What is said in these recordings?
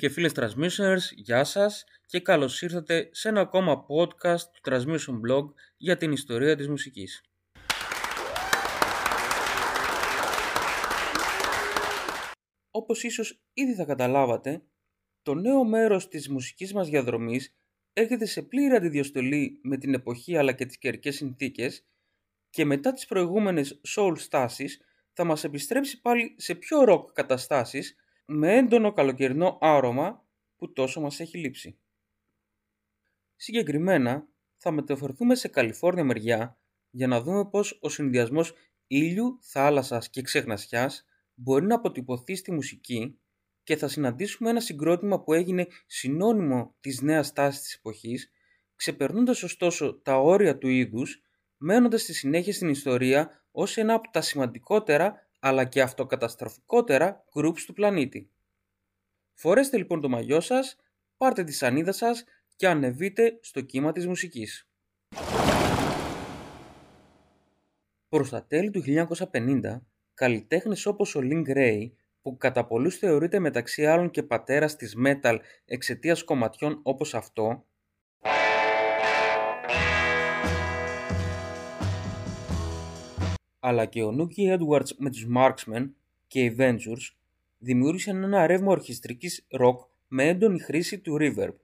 Φίλοι και φίλες Transmissioners, γεια σας και καλώς ήρθατε σε ένα ακόμα podcast του Transmission Blog για την ιστορία της μουσικής. Όπως ίσως ήδη θα καταλάβατε, το νέο μέρος της μουσικής μας διαδρομής έρχεται σε πλήρη αντιδιοστολή με την εποχή αλλά και τις καιρικές συνθήκες και μετά τις προηγούμενες soul στάσεις θα μας επιστρέψει πάλι σε πιο rock καταστάσεις με έντονο καλοκαιρινό άρωμα που τόσο μας έχει λείψει. Συγκεκριμένα θα μεταφερθούμε σε Καλιφόρνια μεριά για να δούμε πως ο συνδυασμός ήλιου, θάλασσας και ξεχνασιάς μπορεί να αποτυπωθεί στη μουσική και θα συναντήσουμε ένα συγκρότημα που έγινε συνώνυμο της νέας τάσης της εποχής, ξεπερνώντας ωστόσο τα όρια του είδους, μένοντας στη συνέχεια στην ιστορία ως ένα από τα σημαντικότερα αλλά και αυτοκαταστροφικότερα groups του πλανήτη. Φορέστε λοιπόν το μαγιό σας, πάρτε τη σανίδα σας και ανεβείτε στο κύμα της μουσικής. Προς τα τέλη του 1950, καλλιτέχνες όπως ο Link Ray, που κατά πολλούς θεωρείται μεταξύ άλλων και πατέρας της metal εξαιτίας κομματιών όπως αυτό, αλλά και ο Νούκι Edwards με τους Marksmen και οι Ventures δημιούργησαν ένα ρεύμα ορχιστρικής rock με έντονη χρήση του reverb.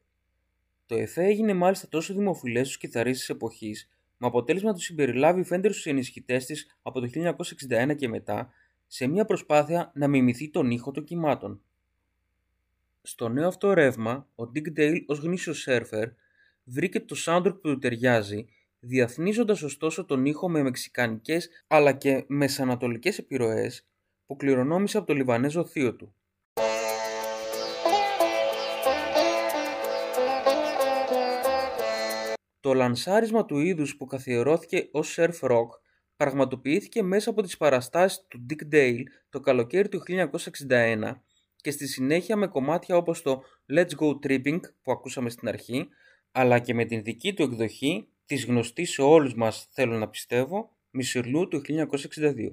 Το εφέ έγινε μάλιστα τόσο δημοφιλές στους κιθαρίστες εποχής, με αποτέλεσμα τους συμπεριλάβει Fender στους ενισχυτές της από το 1961 και μετά, σε μια προσπάθεια να μιμηθεί τον ήχο των κυμάτων. Στο νέο αυτό ρεύμα, ο Dick Dale ως γνήσιος σέρφερ βρήκε το soundtrack που του ταιριάζει διαφνίζοντας ωστόσο τον ήχο με μεξικανικές αλλά και μεσανατολικές επιρροές που κληρονόμησε από το Λιβανέζο θείο του. Το λανσάρισμα του είδους που καθιερώθηκε ως surf rock πραγματοποιήθηκε μέσα από τις παραστάσεις του Dick Dale το καλοκαίρι του 1961 και στη συνέχεια με κομμάτια όπως το Let's Go Tripping που ακούσαμε στην αρχή αλλά και με την δική του εκδοχή της γνωστής σε όλους μας θέλω να πιστεύω Μισηρλού του 1962.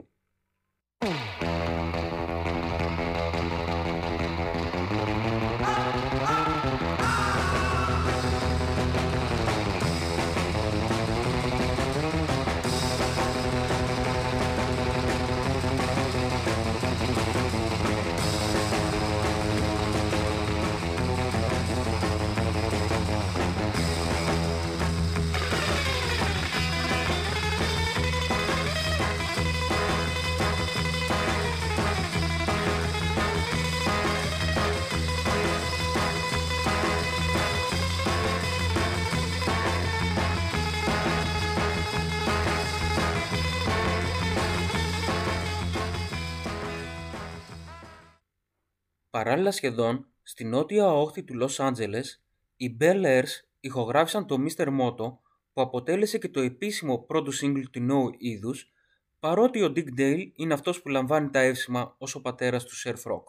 Παράλληλα σχεδόν, στη νότια όχθη του Λος Άντζελες, οι Bel Airs ηχογράφησαν το Mr. Moto που αποτέλεσε και το επίσημο πρώτο single του νέου είδους, παρότι ο Dick Dale είναι αυτός που λαμβάνει τα εύσημα ως ο πατέρας του surf rock.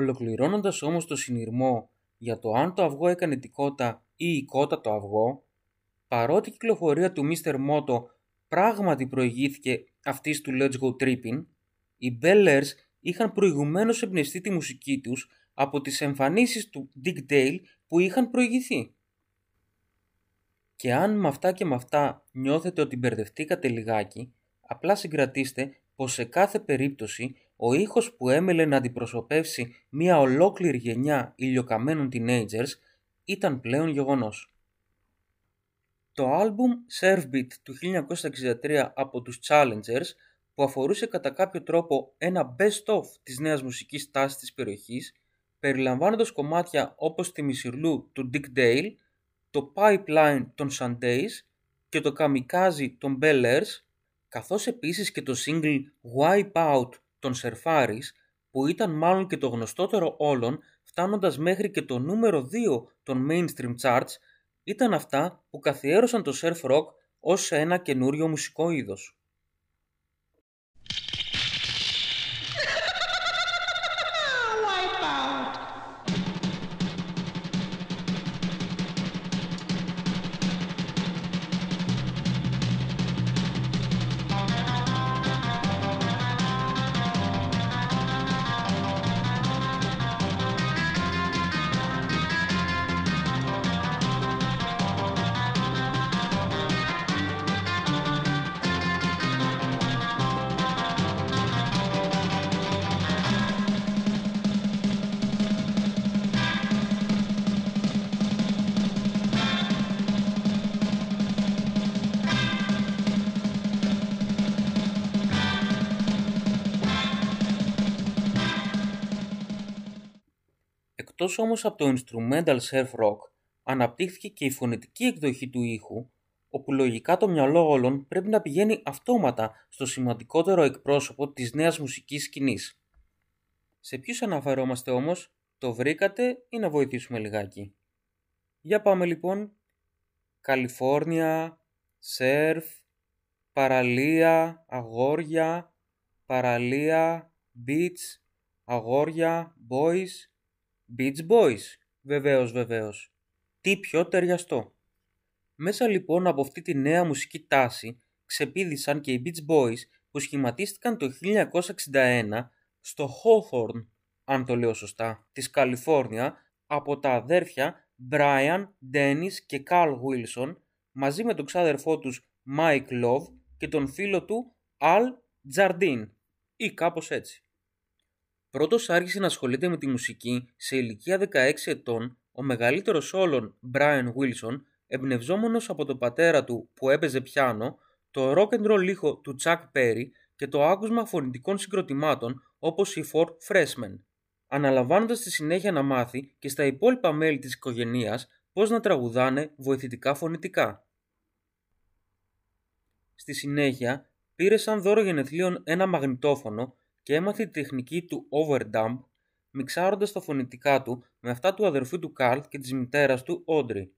Ολοκληρώνοντας όμως το συνειρμό για το αν το αυγό έκανε την κότα ή η κότα το αυγό, παρότι η κυκλοφορία του Mr. Moto πράγματι προηγήθηκε αυτής του Let's Go Tripping, οι Bellers είχαν προηγουμένως εμπνευστεί τη μουσική τους από τις εμφανίσεις του Dick Dale που είχαν προηγηθεί. Και αν με αυτά και με αυτά νιώθετε ότι μπερδευτήκατε λιγάκι, απλά συγκρατήστε πως σε κάθε περίπτωση ο ήχος που έμελε να αντιπροσωπεύσει μια ολόκληρη γενιά ηλιοκαμένων teenagers ήταν πλέον γεγονός. Το άλμπουμ Beat του 1963 από τους Challengers που αφορούσε κατά κάποιο τρόπο ένα best-of της νέας μουσικής τάσης της περιοχής περιλαμβάνοντας κομμάτια όπως τη Μισηρλού του Dick Dale, το Pipeline των Sundays και το Kamikaze των Bel Airs καθώς επίσης και το single Wipe Out των Surfaris, που ήταν μάλλον και το γνωστότερο όλων, φτάνοντας μέχρι και το νούμερο 2 των mainstream charts, ήταν αυτά που καθιέρωσαν το surf rock ως ένα καινούριο μουσικό είδος. Εκτός όμως από το instrumental surf rock, αναπτύχθηκε και η φωνητική εκδοχή του ήχου, όπου λογικά το μυαλό όλων πρέπει να πηγαίνει αυτόματα στο σημαντικότερο εκπρόσωπο της νέας μουσικής σκηνής. Σε ποιους αναφερόμαστε όμως, το βρήκατε ή να βοηθήσουμε λιγάκι; Για πάμε λοιπόν. Καλιφόρνια, σερφ, παραλία, αγόρια, παραλία, beach, αγόρια, boys, Beach Boys. Βεβαίως, βεβαίως. Τι πιο ταιριαστό. Μέσα λοιπόν από αυτή τη νέα μουσική τάση ξεπίδησαν και οι Beach Boys που σχηματίστηκαν το 1961 στο Hawthorne, αν το λέω σωστά, της Καλιφόρνια από τα αδέρφια Brian, Dennis και Carl Wilson μαζί με τον ξάδερφό τους Mike Love και τον φίλο του Al Jardine ή κάπως έτσι. Πρώτος άρχισε να ασχολείται με τη μουσική σε ηλικία 16 ετών ο μεγαλύτερος όλων Brian Wilson, εμπνευζόμενος από τον πατέρα του που έπαιζε πιάνο, το rock and roll ήχο του Chuck Berry και το άκουσμα φωνητικών συγκροτημάτων όπως η Four Freshmen, αναλαμβάνοντας στη συνέχεια να μάθει και στα υπόλοιπα μέλη της οικογένειας πώς να τραγουδάνε βοηθητικά φωνητικά. Στη συνέχεια πήρε σαν δώρο γενεθλίων ένα μαγνητόφωνο και έμαθε τη τεχνική του overdub μιξάροντας τα φωνητικά του με αυτά του αδερφού του Καρλ και της μητέρας του Audrey.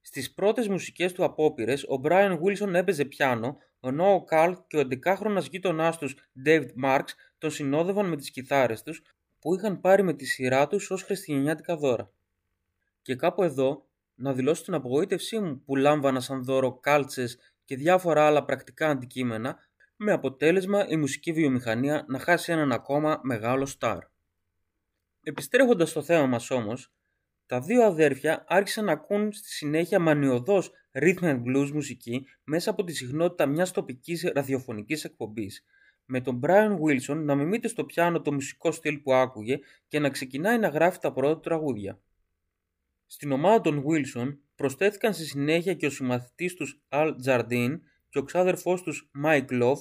Στις πρώτες μουσικές του απόπειρες ο Brian Wilson έπαιζε πιάνο, ενώ ο Καρλ και ο 11χρονας γείτονάς τους David Marks τον συνόδευαν με τις κιθάρες τους που είχαν πάρει με τη σειρά τους ως χριστιανιάτικα δώρα. Και κάπου εδώ να δηλώσω την απογοήτευσή μου που λάμβανα σαν δώρο κάλτσες και διάφορα άλλα πρακτικά αντικείμενα με αποτέλεσμα η μουσική βιομηχανία να χάσει έναν ακόμα μεγάλο στάρ. Επιστρέφοντας στο θέμα μας όμως, τα δύο αδέρφια άρχισαν να ακούν στη συνέχεια μανιωδώς rhythm and blues μουσική μέσα από τη συχνότητα μιας τοπικής ραδιοφωνικής εκπομπής, με τον Brian Wilson να μιμείται στο πιάνο το μουσικό στυλ που άκουγε και να ξεκινάει να γράφει τα πρώτα τραγούδια. Στην ομάδα των Wilson προσθέθηκαν στη συνέχεια και ο συμμαθητής τους Al Jardine και ο ξάδερφός τους Mike Love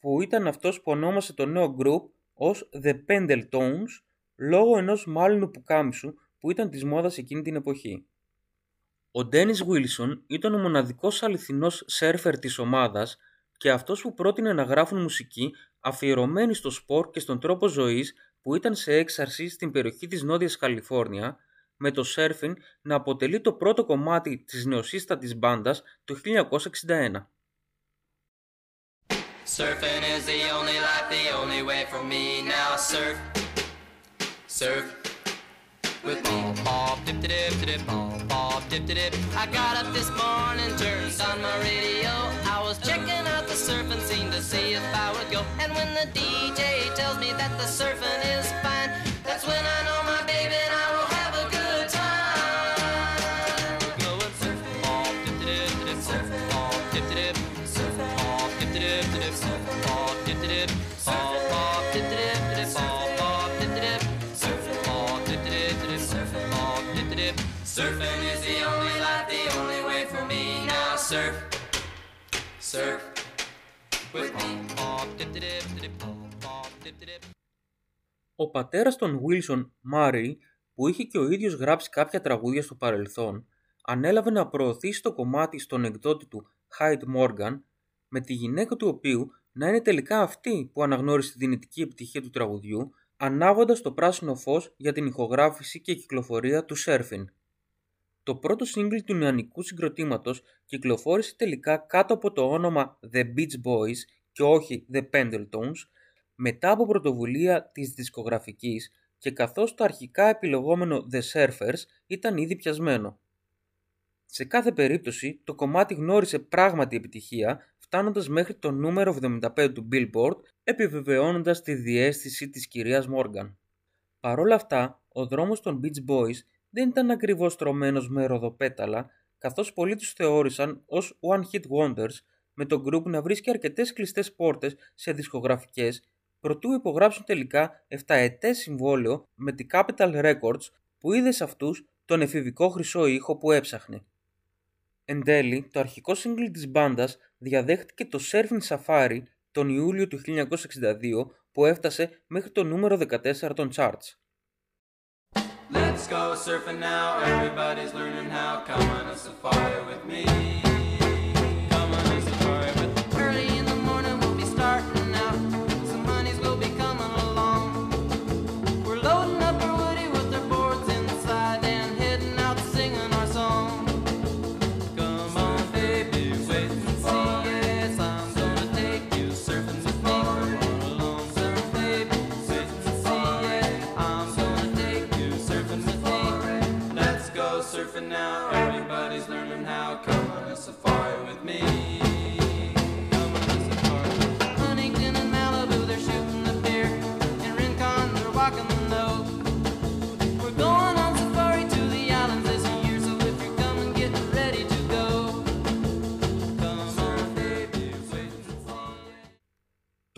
που ήταν αυτός που ονόμασε το νέο group ως The Pendletones λόγω ενός μάλινου πουκάμισου που ήταν της μόδας εκείνη την εποχή. Ο Dennis Wilson ήταν ο μοναδικός αληθινός σέρφερ της ομάδας και αυτός που πρότεινε να γράφουν μουσική αφιερωμένη στο σπορ και στον τρόπο ζωής που ήταν σε έξαρση στην περιοχή της Νότιας Καλιφόρνια με το σέρφιν να αποτελεί το πρώτο κομμάτι της νεοσύστατης μπάντας το 1961. Surfing is the only life, the only way for me now. Surf, surf. With me. Bob, dip, dip, dip, bob, bob, dip, dip. I got up this morning, turned on my radio. I was checking out the surfing scene to see if I would go. And when the DJ tells me that the surfing is Surf, surf with me. Bob, dip, dip, dip, bob, bob, dip, dip. Ο πατέρας των Wilson, Murray, που είχε και ο ίδιος γράψει κάποια τραγούδια στο παρελθόν, ανέλαβε να προωθήσει το κομμάτι στον εκδότη του Hyde Morgan με τη γυναίκα του οποίου να είναι τελικά αυτή που αναγνώρισε τη δυνητική επιτυχία του τραγουδιού, ανάβοντας το πράσινο φως για την ηχογράφηση και κυκλοφορία του Σέρφιν. Το πρώτο σύγκλι του νεανικού συγκροτήματος κυκλοφόρησε τελικά κάτω από το όνομα The Beach Boys και όχι The Pendletons, μετά από πρωτοβουλία της δισκογραφικής και καθώς το αρχικά επιλογόμενο The Surfers ήταν ήδη πιασμένο. Σε κάθε περίπτωση, το κομμάτι γνώρισε πράγματι επιτυχία, φτάνοντας μέχρι το νούμερο 75 του Billboard, επιβεβαιώνοντας τη διέστηση της κυρίας Morgan. Παρ' όλα αυτά, ο δρόμος των Beach Boys δεν ήταν ακριβώς στρωμένος με ροδοπέταλα, καθώς πολλοί τους θεώρησαν ως One Hit Wonders, με το group να βρίσκει αρκετές κλειστές πόρτες σε δισκογραφικές, προτού υπογράψουν τελικά 7 ετές συμβόλαιο με τη Capital Records που είδε σε αυτούς τον εφηβικό χρυσό ήχο που έψαχνε. Εν τέλει, το αρχικό σύγκλι της μπάντας διαδέχτηκε το Surfing Safari τον Ιούλιο του 1962 που έφτασε μέχρι το νούμερο 14 των charts. Let's go surfing now, everybody's learning how, come on a safari with me.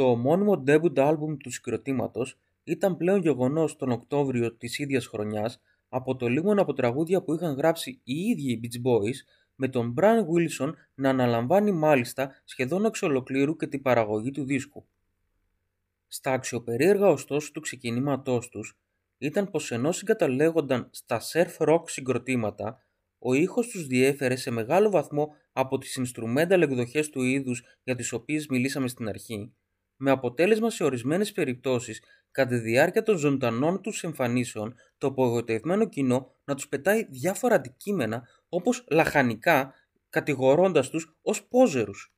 Το ομώνυμο debut album του συγκροτήματος ήταν πλέον γεγονός τον Οκτώβριο της ίδιας χρονιάς από το λίγο από τραγούδια που είχαν γράψει οι ίδιοι οι Beach Boys με τον Brian Wilson να αναλαμβάνει μάλιστα σχεδόν εξ ολοκλήρου και την παραγωγή του δίσκου. Στα αξιοπερίεργα ωστόσο του ξεκινήματός τους ήταν πως ενώ συγκαταλέγονταν στα surf rock συγκροτήματα, ο ήχος τους διέφερε σε μεγάλο βαθμό από τις instrumental εκδοχές του είδους για τις οποίες μιλήσαμε στην αρχή με αποτέλεσμα σε ορισμένες περιπτώσεις κατά τη διάρκεια των ζωντανών τους εμφανίσεων το απογοητευμένο κοινό να τους πετάει διάφορα αντικείμενα όπως λαχανικά κατηγορώντας τους ως πόζερους.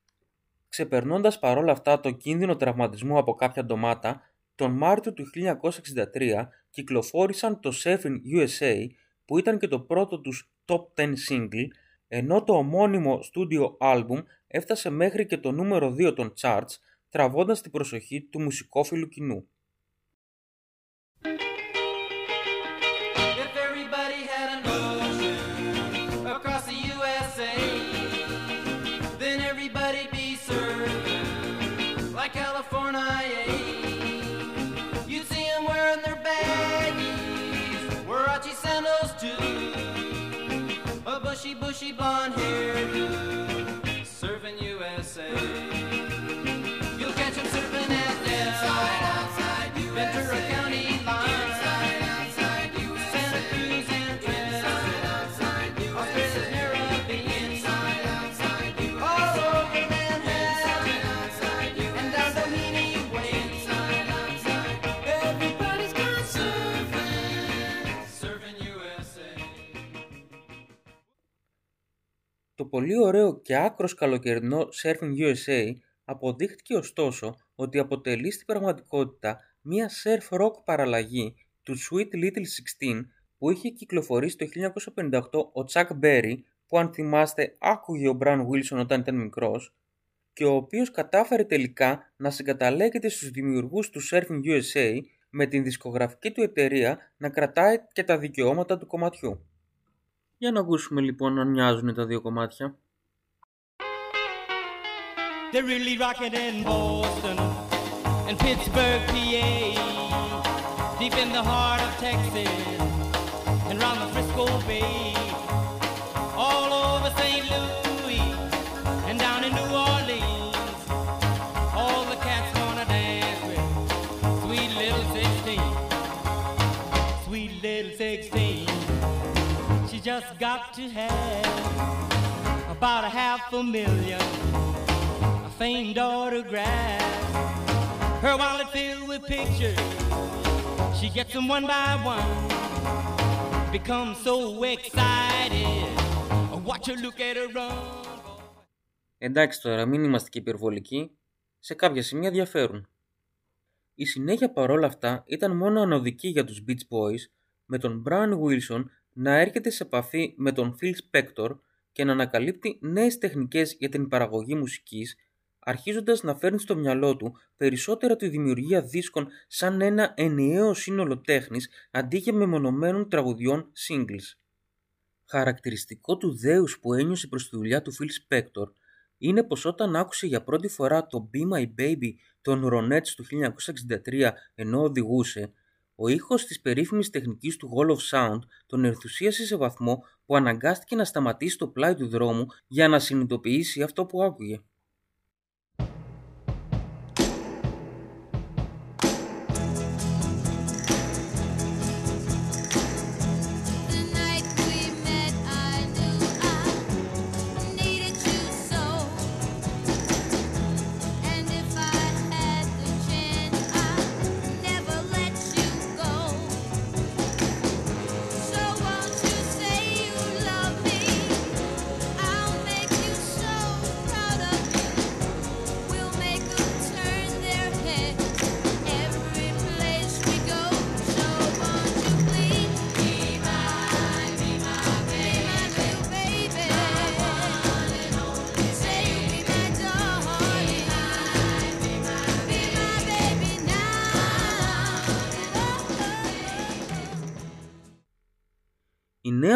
Ξεπερνώντας παρόλα αυτά το κίνδυνο τραυματισμού από κάποια ντομάτα, τον Μάρτιο του 1963 κυκλοφόρησαν το Surfing USA που ήταν και το πρώτο τους top 10 single ενώ το ομώνυμο studio album έφτασε μέχρι και το νούμερο 2 των charts τραβώντας την προσοχή του μουσικόφιλου κοινού. bushy, bushy blonde hairdo, Το πολύ ωραίο και άκρος καλοκαιρινό Surfing USA αποδείχτηκε ωστόσο ότι αποτελεί στην πραγματικότητα μια surf rock παραλλαγή του Sweet Little 16 που είχε κυκλοφορήσει το 1958 ο Chuck Berry που αν θυμάστε άκουγε ο Brian Wilson όταν ήταν μικρός και ο οποίος κατάφερε τελικά να συγκαταλέγεται στους δημιουργούς του Surfing USA με την δισκογραφική του εταιρεία να κρατάει και τα δικαιώματα του κομματιού. Για να ακούσουμε λοιπόν αν μοιάζουν τα δύο κομμάτια. They're really rocking in Boston and Pittsburgh, PA, deep in the heart of Texas and round the Frisco Bay, to have about a half a million famed autograph. Her wallet filled with pictures. She gets them one by one. Become so excited. Watch her look at her run. Εντάξει τώρα, μην είμαστε και υπερβολικοί. Σε κάποια σημεία διαφέρουν. Η συνέχεια παρόλα αυτά ήταν μόνο ανωδική για τους Beach Boys, με τον Brian Wilson να έρχεται σε επαφή με τον Phil Spector και να ανακαλύπτει νέες τεχνικές για την παραγωγή μουσικής, αρχίζοντας να φέρνει στο μυαλό του περισσότερα τη δημιουργία δίσκων σαν ένα ενιαίο σύνολο τέχνης αντί για μεμονωμένων τραγουδιών singles. Χαρακτηριστικό του δέους που ένιωσε προς τη δουλειά του Phil Spector είναι πως όταν άκουσε για πρώτη φορά το Be My Baby των Ronettes του 1963 ενώ οδηγούσε, ο ήχος της περίφημης τεχνικής του Wall of Sound τον ενθουσίασε σε βαθμό που αναγκάστηκε να σταματήσει το πλάι του δρόμου για να συνειδητοποιήσει αυτό που άκουγε.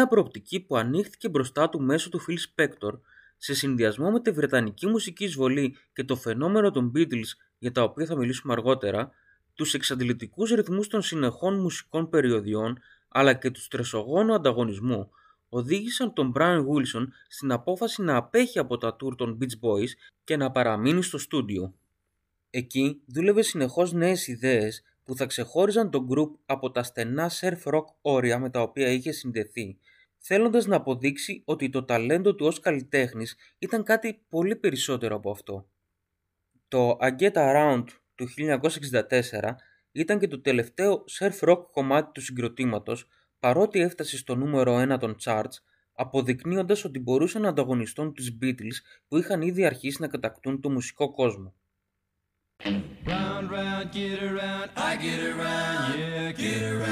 Νέα προοπτική που ανοίχθηκε μπροστά του μέσω του Phil Spector σε συνδυασμό με τη βρετανική μουσική εισβολή και το φαινόμενο των Beatles για τα οποία θα μιλήσουμε αργότερα, τους εξαντλητικούς ρυθμούς των συνεχών μουσικών περιοδιών αλλά και τους στρεσογόνο ανταγωνισμού οδήγησαν τον Brian Wilson στην απόφαση να απέχει από τα tour των Beach Boys και να παραμείνει στο στούντιο. Εκεί δούλευε συνεχώς νέες ιδέες που θα ξεχώριζαν τον group από τα στενά surf rock όρια με τα οποία είχε συνδεθεί, θέλοντας να αποδείξει ότι το ταλέντο του ως καλλιτέχνης ήταν κάτι πολύ περισσότερο από αυτό. Το I Get Around του 1964 ήταν και το τελευταίο surf rock κομμάτι του συγκροτήματος παρότι έφτασε στο νούμερο 1 των charts αποδεικνύοντας ότι μπορούσαν να ανταγωνιστούν τους Beatles που είχαν ήδη αρχίσει να κατακτούν το μουσικό κόσμο. Round, round, get around, I get around, yeah, get around,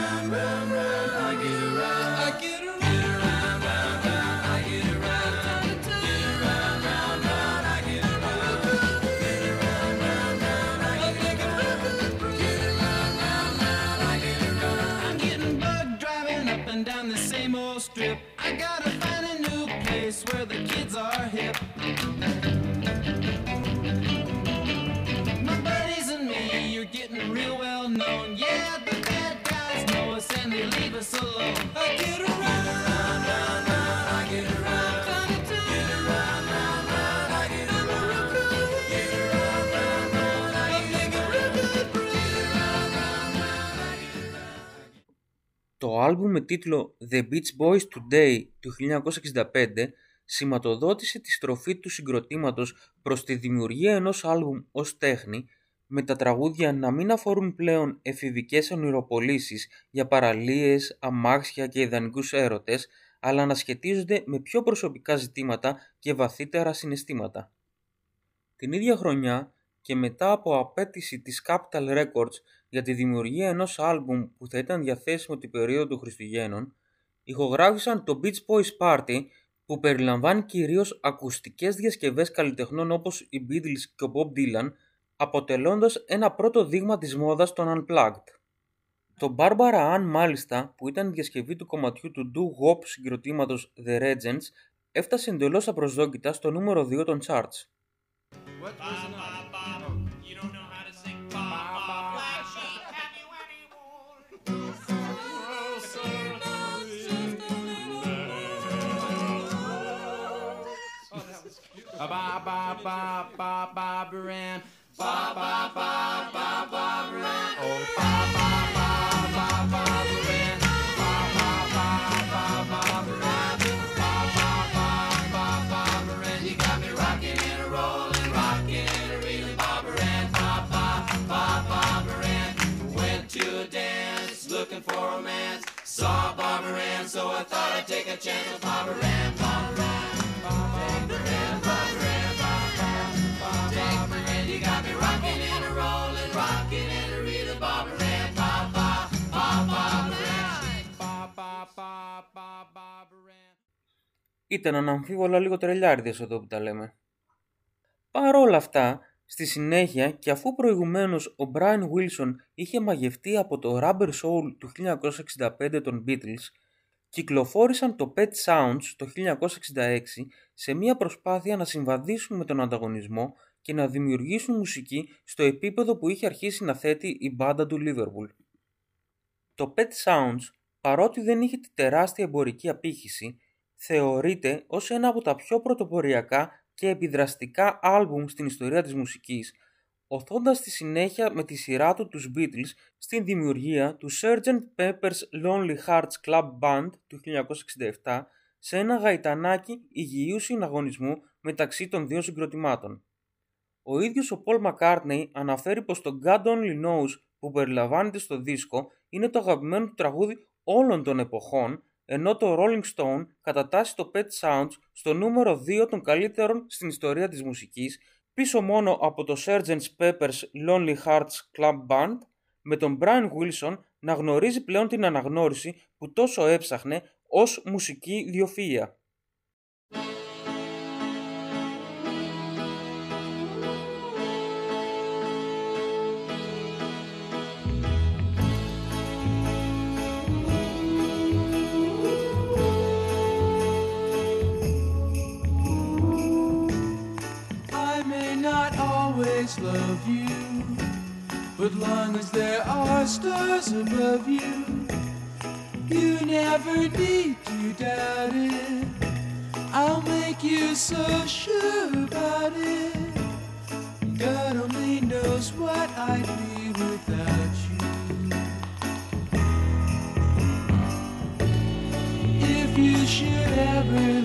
Το άλμπουμ με τίτλο The Beach Boys Today του 1965 σηματοδότησε τη στροφή του συγκροτήματος προς τη δημιουργία ενός άλμπουμ ως τέχνη με τα τραγούδια να μην αφορούν πλέον εφηβικές ονειροπολίσεις για παραλίες, αμάξια και ιδανικούς έρωτες, αλλά να σχετίζονται με πιο προσωπικά ζητήματα και βαθύτερα συναισθήματα. Την ίδια χρονιά και μετά από απέτηση της Capital Records για τη δημιουργία ενός άλμπουμ που θα ήταν διαθέσιμο την περίοδο του Χριστουγέννων, ηχογράφησαν το Beach Boys Party που περιλαμβάνει κυρίως ακουστικές διασκευές καλλιτεχνών όπως οι Beatles και ο Bob Dylan, αποτελώντας ένα πρώτο δείγμα της μόδας των Unplugged. Το Barbara Ann μάλιστα, που ήταν η διασκευή του κομματιού του Do Wop συγκροτήματος The Regents, έφτασε εντελώς απροσδόκητα στο νούμερο 2 των charts. ba ba ba ba. Ba ba ba ba ba. Oh ba ba ba ba ba. Ba ba ba ba ba. Ba ba ba ba ba. You got me rocking and rolling, rocking and reeling, ba. Ba ba ba ba ran. Went to a dance, looking for romance. Saw Barbara Ann, so I thought I'd take a chance with Barbara Ann, Barbara Ann. You got me rocking and rolling, rocking Ήταν αναμφίβολα λίγο τρελιάριδες εδώ που τα λέμε. Παρ' όλα αυτά, στη συνέχεια και αφού προηγουμένως ο Brian Wilson είχε μαγευτεί από το Rubber Soul του 1965 των Beatles, κυκλοφόρησαν το Pet Sounds το 1966 σε μια προσπάθεια να συμβαδίσουν με τον ανταγωνισμό και να δημιουργήσουν μουσική στο επίπεδο που είχε αρχίσει να θέτει η μπάντα του Liverpool. Το Pet Sounds, παρότι δεν είχε τη τεράστια εμπορική απήχηση, θεωρείται ως ένα από τα πιο πρωτοποριακά και επιδραστικά άλμπουμ στην ιστορία της μουσικής, οθώντας στη συνέχεια με τη σειρά του τους Beatles στην δημιουργία του Sgt. Pepper's Lonely Hearts Club Band του 1967 σε ένα γαϊτανάκι υγιείου συναγωνισμού μεταξύ των δύο συγκροτημάτων. Ο ίδιος ο Paul McCartney αναφέρει πως το God Only Knows που περιλαμβάνεται στο δίσκο είναι το αγαπημένο του τραγούδι όλων των εποχών ενώ το Rolling Stone κατατάσσει το Pet Sounds στο νούμερο 2 των καλύτερων στην ιστορία της μουσικής, πίσω μόνο από το Sgt. Pepper's Lonely Hearts Club Band, με τον Brian Wilson να γνωρίζει πλέον την αναγνώριση που τόσο έψαχνε ως μουσική διοφύεια. But long as there are stars above you, you never need to doubt it. I'll make you so sure about it. God only knows what I'd be without you. If you should ever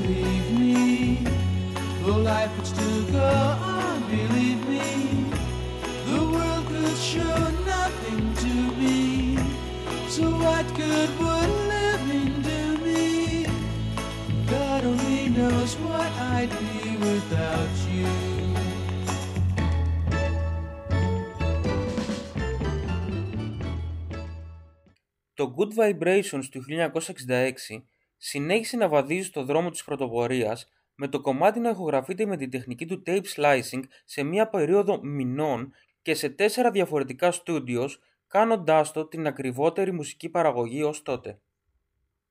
Το Good Vibrations του 1966 συνέχισε να βαδίζει στο δρόμο της πρωτοπορίας με το κομμάτι να ηχογραφείται με την τεχνική του tape slicing σε μια περίοδο μηνών και σε τέσσερα διαφορετικά studios, κάνοντάς το την ακριβότερη μουσική παραγωγή ως τότε.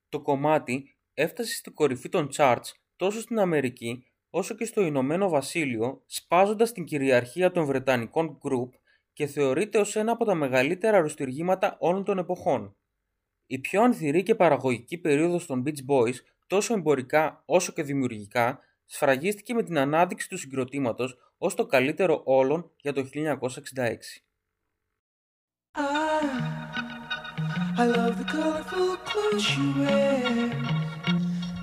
Το κομμάτι έφτασε στην κορυφή των charts τόσο στην Αμερική όσο και στο Ηνωμένο Βασίλειο, σπάζοντας την κυριαρχία των Βρετανικών group και θεωρείται ως ένα από τα μεγαλύτερα αριστουργήματα όλων των εποχών. Η πιο ανθυρή και παραγωγική περίοδος των Beach Boys τόσο εμπορικά όσο και δημιουργικά, σφραγίστηκε με την ανάδειξη του συγκροτήματος ως το καλύτερο όλων για το 1966. I love the colorful clothes she wears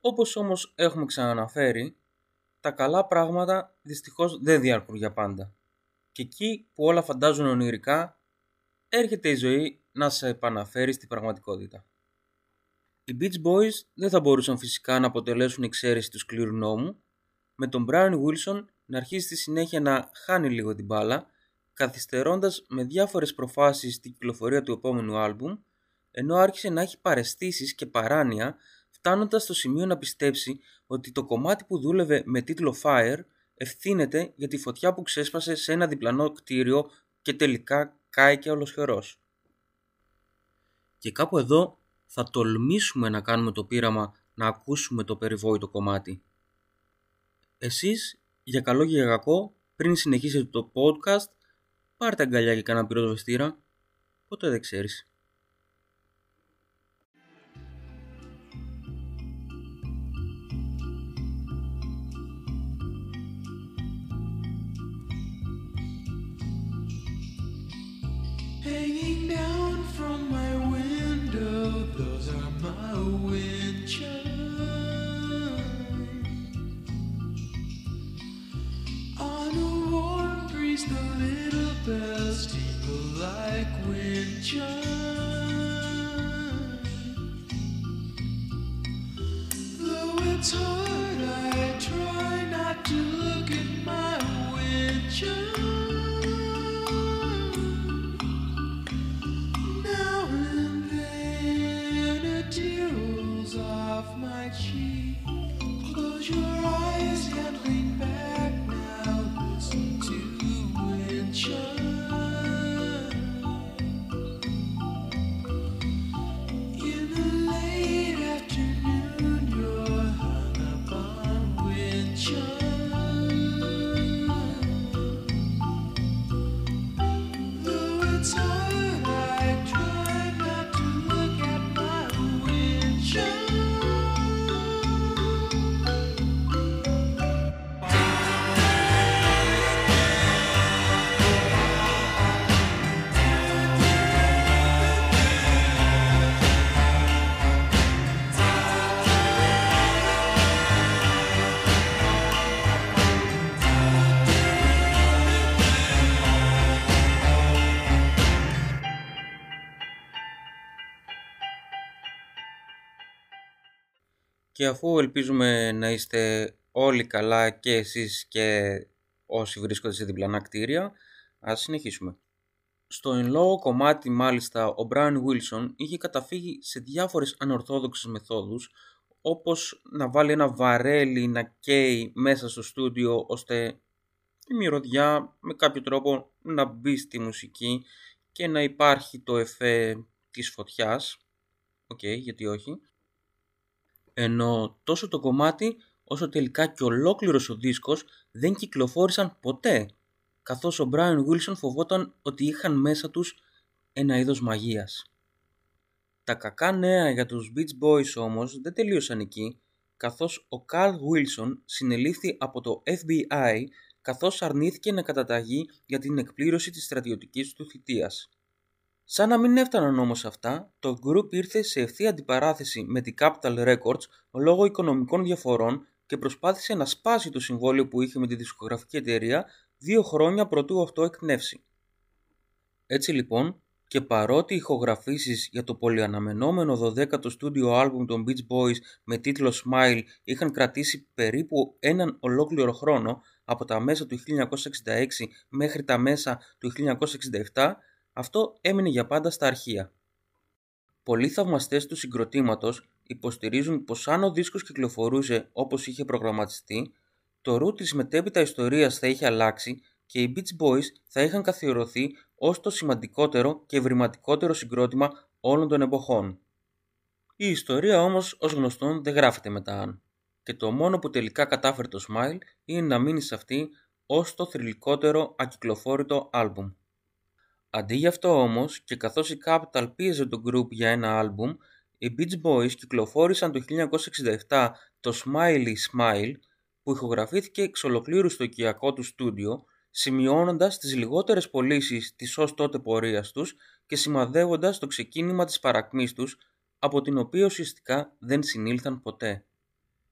Όπως όμως έχουμε ξαναναφέρει, τα καλά πράγματα δυστυχώς δεν διαρκούν για πάντα. Και εκεί που όλα φαντάζουν ονειρικά, έρχεται η ζωή να σε επαναφέρει στην πραγματικότητα. Οι Beach Boys δεν θα μπορούσαν φυσικά να αποτελέσουν εξαίρεση του σκληρού νόμου, με τον Brian Wilson να αρχίσει στη συνέχεια να χάνει λίγο την μπάλα, καθυστερώντας με διάφορες προφάσεις την κυκλοφορία του επόμενου άλμπουμ, ενώ άρχισε να έχει παρεστήσεις και παράνοια, φτάνοντας στο σημείο να πιστέψει ότι το κομμάτι που δούλευε με τίτλο Fire ευθύνεται για τη φωτιά που ξέσπασε σε ένα διπλανό κτίριο και τελικά κάηκε ολοσχερός. Και κάπου εδώ θα τολμήσουμε να κάνουμε το πείραμα να ακούσουμε το περιβόητο κομμάτι. Εσείς, για καλό και για κακό, πριν συνεχίσετε το podcast, πάρτε αγκαλιά και κανένα πυροσβεστήρα, ποτέ δεν ξέρεις. Και αφού ελπίζουμε να είστε όλοι καλά και εσείς και όσοι βρίσκονται σε διπλανά κτίρια, ας συνεχίσουμε. Στο εν λόγω κομμάτι μάλιστα ο Brian Wilson είχε καταφύγει σε διάφορες ανορθόδοξες μεθόδους όπως να βάλει ένα βαρέλι να καίει μέσα στο στούντιο ώστε η μυρωδιά με κάποιο τρόπο να μπει στη μουσική και να υπάρχει το εφέ της φωτιάς. Οκ, γιατί όχι. Ενώ τόσο το κομμάτι όσο τελικά και ολόκληρος ο δίσκος δεν κυκλοφόρησαν ποτέ καθώς ο Brian Wilson φοβόταν ότι είχαν μέσα τους ένα είδος μαγείας. Τα κακά νέα για τους Beach Boys όμως δεν τελείωσαν εκεί καθώς ο Carl Wilson συνελήφθη από το FBI καθώς αρνήθηκε να καταταγεί για την εκπλήρωση της στρατιωτικής του θητείας. Σαν να μην έφταναν όμως αυτά, το group ήρθε σε ευθεία αντιπαράθεση με την Capital Records λόγω οικονομικών διαφορών και προσπάθησε να σπάσει το συμβόλαιο που είχε με τη δισκογραφική εταιρεία δύο χρόνια προτού αυτό εκπνεύσει. Έτσι λοιπόν, και παρότι οι ηχογραφήσεις για το πολυαναμενόμενο 12ο στούντιο άλμπουμ των Beach Boys με τίτλο Smile είχαν κρατήσει περίπου έναν ολόκληρο χρόνο από τα μέσα του 1966 μέχρι τα μέσα του 1967, αυτό έμεινε για πάντα στα αρχεία. Πολλοί θαυμαστές του συγκροτήματος υποστηρίζουν πως αν ο δίσκος κυκλοφορούσε όπως είχε προγραμματιστεί, το ρου της μετέπειτα ιστορίας θα είχε αλλάξει και οι Beach Boys θα είχαν καθιερωθεί ως το σημαντικότερο και ευρηματικότερο συγκρότημα όλων των εποχών. Η ιστορία όμως ως γνωστόν δεν γράφεται μετά αν και το μόνο που τελικά κατάφερε το Smile είναι να μείνει σε αυτή ως το θρηλυκότερο ακυκλοφόρητο άλμπουμ. Αντί γι' αυτό όμως και καθώς η Capital πίεζε το group για ένα άλμπουμ, οι Beach Boys κυκλοφόρησαν το 1967 το Smiley Smile που ηχογραφήθηκε εξ ολοκλήρου στο οικιακό του στούντιο, σημειώνοντας τις λιγότερες πωλήσεις της ως τότε πορείας τους και σημαδεύοντας το ξεκίνημα της παρακμής τους, από την οποία ουσιαστικά δεν συνήλθαν ποτέ.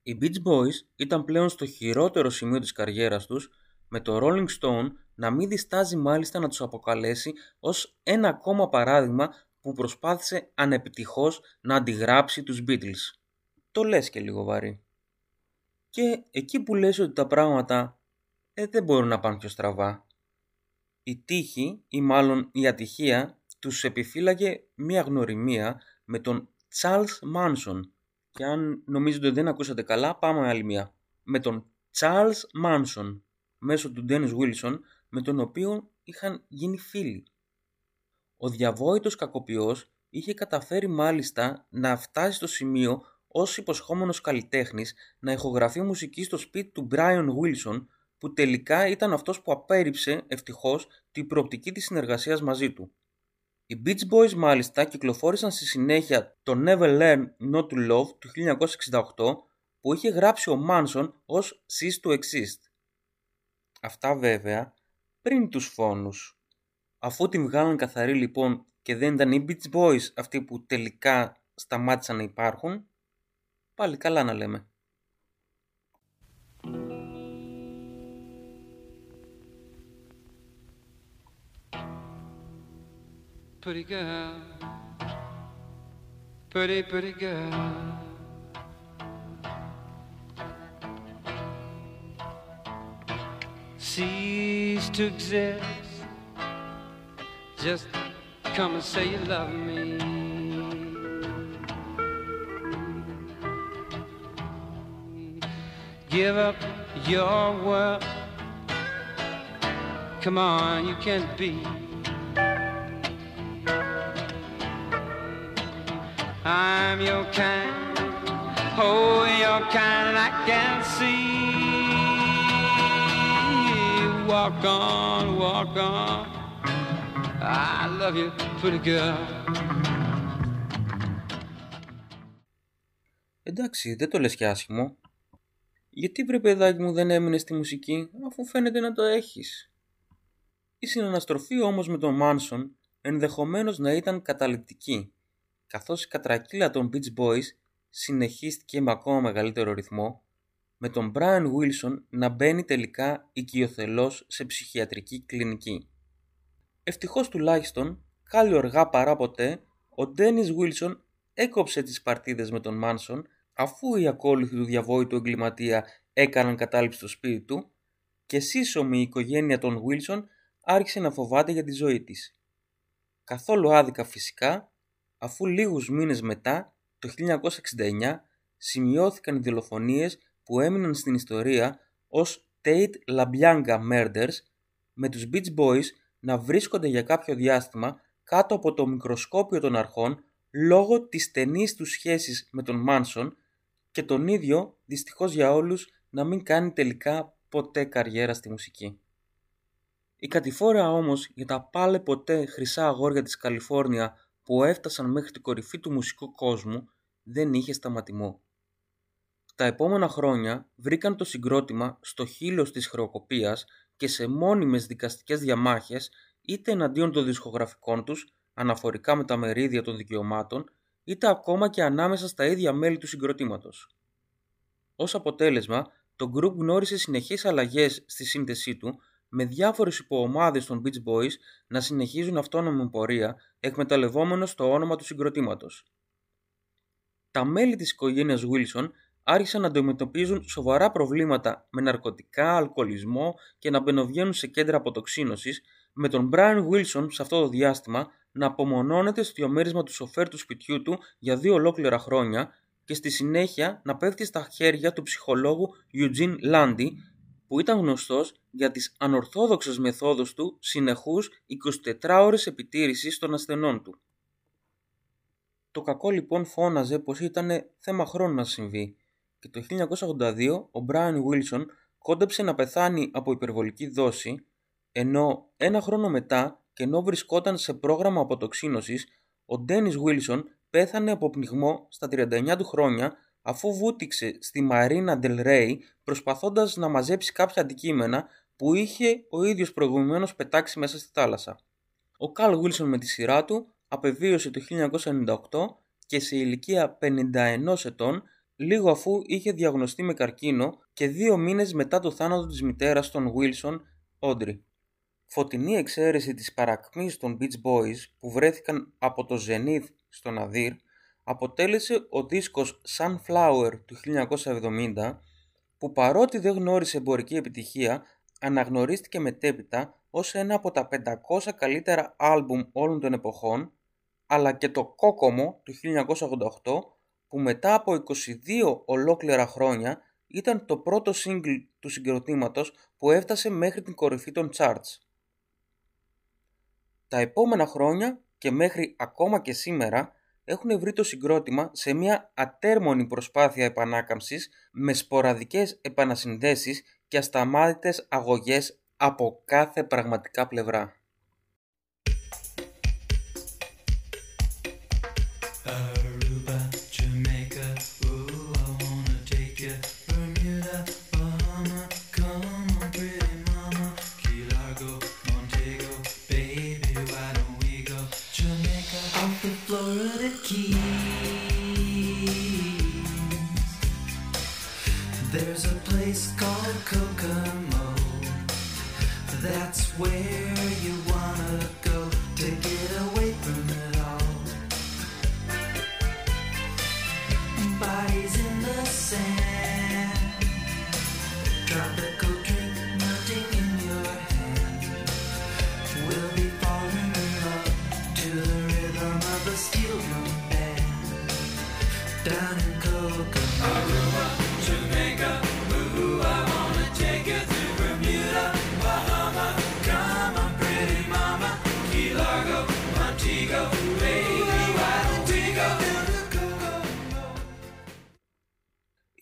Οι Beach Boys ήταν πλέον στο χειρότερο σημείο της καριέρας τους, με το Rolling Stone να μην διστάζει μάλιστα να τους αποκαλέσει ως ένα ακόμα παράδειγμα που προσπάθησε ανεπιτυχώς να αντιγράψει τους Beatles. Το λες και λίγο βαρύ. Και εκεί που λες ότι τα πράγματα ε, δεν μπορούν να πάνε πιο στραβά. Η τύχη ή μάλλον η ατυχία τους επιφύλαγε μία γνωριμία με τον Charles Manson. Και αν νομίζετε ότι δεν ακούσατε καλά, πάμε άλλη μία. Με τον Charles Manson, μέσω του Dennis Wilson, με τον οποίο είχαν γίνει φίλοι. Ο διαβόητος κακοποιός είχε καταφέρει μάλιστα να φτάσει στο σημείο ως υποσχόμενος καλλιτέχνης να ηχογραφεί μουσική στο σπίτι του Brian Wilson που τελικά ήταν αυτός που απέρριψε ευτυχώς την προοπτική της συνεργασίας μαζί του. Οι Beach Boys μάλιστα κυκλοφόρησαν στη συνέχεια το Never Learn Not to Love του 1968 που είχε γράψει ο Manson ως Cease to Exist. Αυτά βέβαια πριν τους φόνους. Αφού την βγάλαν καθαρή λοιπόν και δεν ήταν οι Beach Boys αυτοί που τελικά σταμάτησαν να υπάρχουν, πάλι καλά να λέμε. Pretty girl, pretty, pretty girl. Cease to exist. Just come and say you love me. Give up your world. Come on, you can't be. I'm your kind, oh, your kind, and I can see. Walk on, walk on. I love you, pretty girl. Εντάξει, δεν το λες και άσχημο. Γιατί βρε παιδάκι μου δεν έμεινες στη μουσική, αφού φαίνεται να το έχεις. Η συναναστροφή όμως με τον Μάνσον ενδεχομένως να ήταν καταληπτική, καθώς η κατρακύλα των Beach Boys συνεχίστηκε με ακόμα μεγαλύτερο ρυθμό, με τον Brian Wilson να μπαίνει τελικά οικειοθελώς σε ψυχιατρική κλινική. Ευτυχώς τουλάχιστον, κάλλιο αργά παρά ποτέ, ο Dennis Wilson έκοψε τις παρτίδες με τον Μάνσον αφού οι ακόλουθοι του διαβόητου εγκληματία έκαναν κατάληψη στο σπίτι του και σύσσωμη η οικογένεια των Wilson άρχισε να φοβάται για τη ζωή της. Καθόλου άδικα φυσικά, αφού λίγους μήνες μετά, το 1969, σημειώθηκαν οι δολοφονίες που έμειναν στην ιστορία ως Tate LaBianca Murders με τους Beach Boys να βρίσκονται για κάποιο διάστημα κάτω από το μικροσκόπιο των αρχών λόγω της στενής τους σχέσης με τον Μάνσον και τον ίδιο, δυστυχώς για όλους, να μην κάνει τελικά ποτέ καριέρα στη μουσική. Η κατηφόρα όμως για τα πάλε ποτέ χρυσά αγόρια της Καλιφόρνια που έφτασαν μέχρι την κορυφή του μουσικού κόσμου δεν είχε σταματημό. Τα επόμενα χρόνια βρήκαν το συγκρότημα στο χείλος της χρεοκοπίας και σε μόνιμες δικαστικές διαμάχες είτε εναντίον των δισκογραφικών τους, αναφορικά με τα μερίδια των δικαιωμάτων, είτε ακόμα και ανάμεσα στα ίδια μέλη του συγκροτήματος. Ως αποτέλεσμα, το group γνώρισε συνεχείς αλλαγές στη σύνθεσή του, με διάφορες υποομάδες των Beach Boys να συνεχίζουν αυτόνομη πορεία, εκμεταλλευόμενος το όνομα του συγκροτήματος. Τα μέλη της οικογένειας Wilson άρχισαν να αντιμετωπίζουν σοβαρά προβλήματα με ναρκωτικά, αλκοολισμό και να μπαινοβγαίνουν σε κέντρα αποτοξίνωσης, με τον Brian Wilson σε αυτό το διάστημα να απομονώνεται στο διαμέρισμα του σοφέρ του σπιτιού του για δύο ολόκληρα χρόνια και στη συνέχεια να πέφτει στα χέρια του ψυχολόγου Eugene Landy που ήταν γνωστός για τις ανορθόδοξες μεθόδους του συνεχούς 24 ώρες επιτήρησης των ασθενών του. Το κακό λοιπόν φώναζε πως ήταν θέμα χρόνου να συμβεί και το 1982 ο Brian Wilson κόντεψε να πεθάνει από υπερβολική δόση ενώ ένα χρόνο μετά και ενώ βρισκόταν σε πρόγραμμα αποτοξίνωσης ο Dennis Wilson πέθανε από πνιγμό στα 39 του χρόνια αφού βούτυξε στη Μαρίνα Del Rey προσπαθώντας να μαζέψει κάποια αντικείμενα που είχε ο ίδιος προηγουμένως πετάξει μέσα στη θάλασσα. Ο Καλ Wilson με τη σειρά του απεβίωσε το 1998 και σε ηλικία 51 ετών λίγο αφού είχε διαγνωστεί με καρκίνο και δύο μήνες μετά το θάνατο της μητέρας των Wilson, Audrey. Φωτεινή εξαίρεση της παρακμής των Beach Boys που βρέθηκαν από το Zenith στο Ναδύρ αποτέλεσε ο δίσκος Sunflower του 1970 που παρότι δεν γνώρισε εμπορική επιτυχία αναγνωρίστηκε μετέπειτα ως ένα από τα 500 καλύτερα άλμπουμ όλων των εποχών αλλά και το Κόκομο του 1988 που μετά από 22 ολόκληρα χρόνια ήταν το πρώτο single του συγκροτήματος που έφτασε μέχρι την κορυφή των charts. Τα επόμενα χρόνια και μέχρι ακόμα και σήμερα έχουν βρει το συγκρότημα σε μια ατέρμονη προσπάθεια επανάκαμψης με σποραδικές επανασυνδέσεις και ασταμάτητες αγωγές από κάθε πραγματικά πλευρά.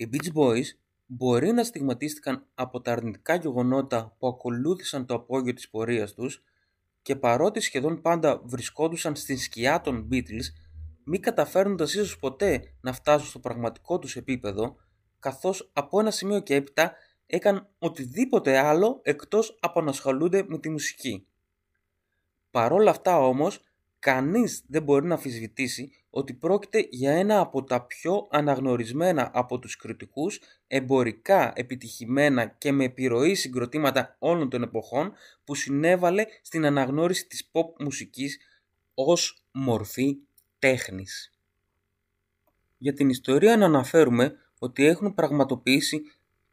Οι Beach Boys μπορεί να στιγματίστηκαν από τα αρνητικά γεγονότα που ακολούθησαν το απόγειο της πορείας τους και παρότι σχεδόν πάντα βρισκόντουσαν στην σκιά των Beatles, μη καταφέρνοντας ίσως ποτέ να φτάσουν στο πραγματικό τους επίπεδο, καθώς από ένα σημείο και έπειτα έκαν οτιδήποτε άλλο εκτός από να ασχολούνται με τη μουσική. Παρόλα αυτά όμως, κανείς δεν μπορεί να αμφισβητήσει ότι πρόκειται για ένα από τα πιο αναγνωρισμένα από τους κριτικούς, εμπορικά επιτυχημένα και με επιρροή συγκροτήματα όλων των εποχών που συνέβαλε στην αναγνώριση της pop μουσικής ως μορφή τέχνης. Για την ιστορία να αναφέρουμε ότι έχουν πραγματοποιήσει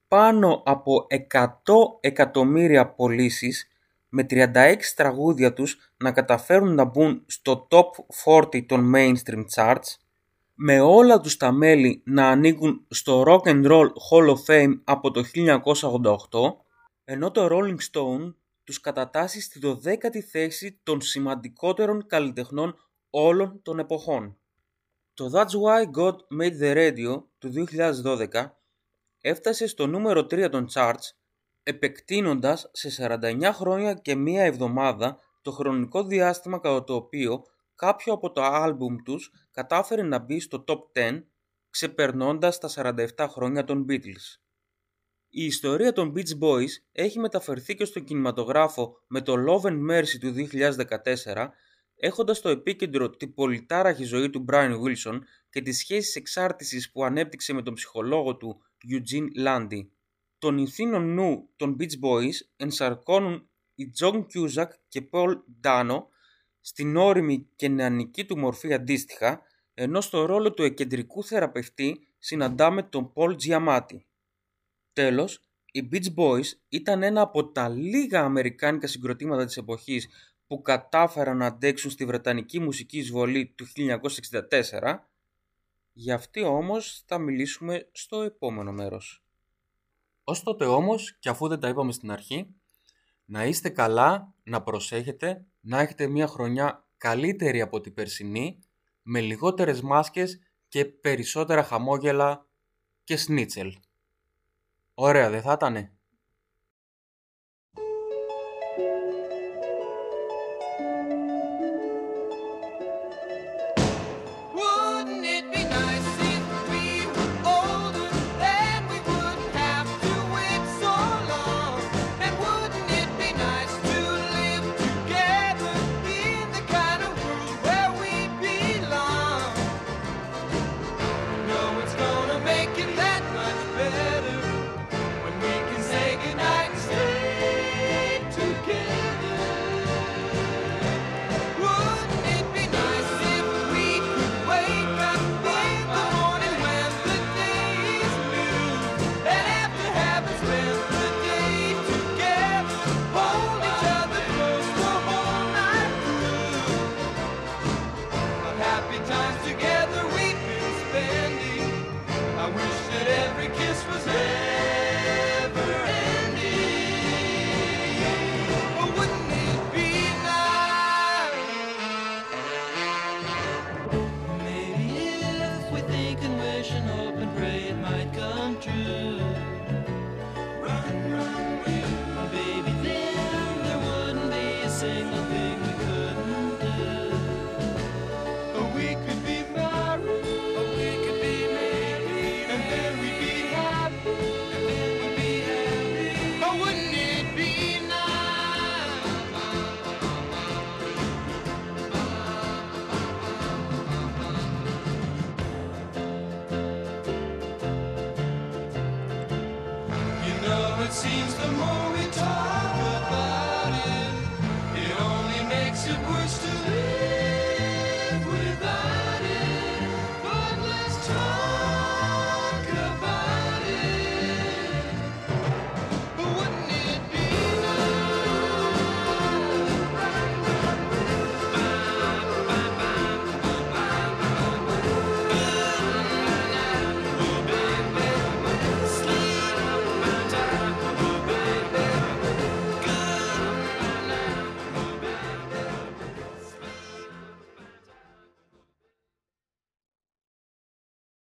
πάνω από 100 εκατομμύρια πωλήσεις με 36 τραγούδια τους να καταφέρουν να μπουν στο top 40 των mainstream charts, με όλα τους τα μέλη να ανήκουν στο Rock and Roll Hall of Fame από το 1988, ενώ το Rolling Stone τους κατατάσσει στη 12η θέση των σημαντικότερων καλλιτεχνών όλων των εποχών. Το That's Why God Made the Radio του 2012 έφτασε στο νούμερο 3 των charts επεκτείνοντας σε 49 χρόνια και μία εβδομάδα το χρονικό διάστημα κατά το οποίο κάποιο από το άλμπουμ τους κατάφερε να μπει στο top 10 ξεπερνώντας τα 47 χρόνια των Beatles. Η ιστορία των Beach Boys έχει μεταφερθεί και στον κινηματογράφο με το Love and Mercy του 2014 έχοντας στο επίκεντρο την πολυτάραχη ζωή του Brian Wilson και τις σχέσεις εξάρτησης που ανέπτυξε με τον ψυχολόγο του Eugene Landy. Τον ηθήνο νου των Beach Boys ενσαρκώνουν οι John Cusack και Paul Dano στην όρημη και νεανική του μορφή αντίστοιχα, ενώ στο ρόλο του εκεντρικού θεραπευτή συναντάμε τον Paul Giamatti. Τέλος, οι Beach Boys ήταν ένα από τα λίγα αμερικάνικα συγκροτήματα της εποχής που κατάφεραν να αντέξουν στη βρετανική μουσική εισβολή του 1964, για αυτή όμως θα μιλήσουμε στο επόμενο μέρος. Ως τότε όμως, και αφού δεν τα είπαμε στην αρχή, να είστε καλά, να προσέχετε, να έχετε μια χρονιά καλύτερη από την περσινή, με λιγότερες μάσκες και περισσότερα χαμόγελα και σνίτσελ. Ωραία, δεν θα ήτανε;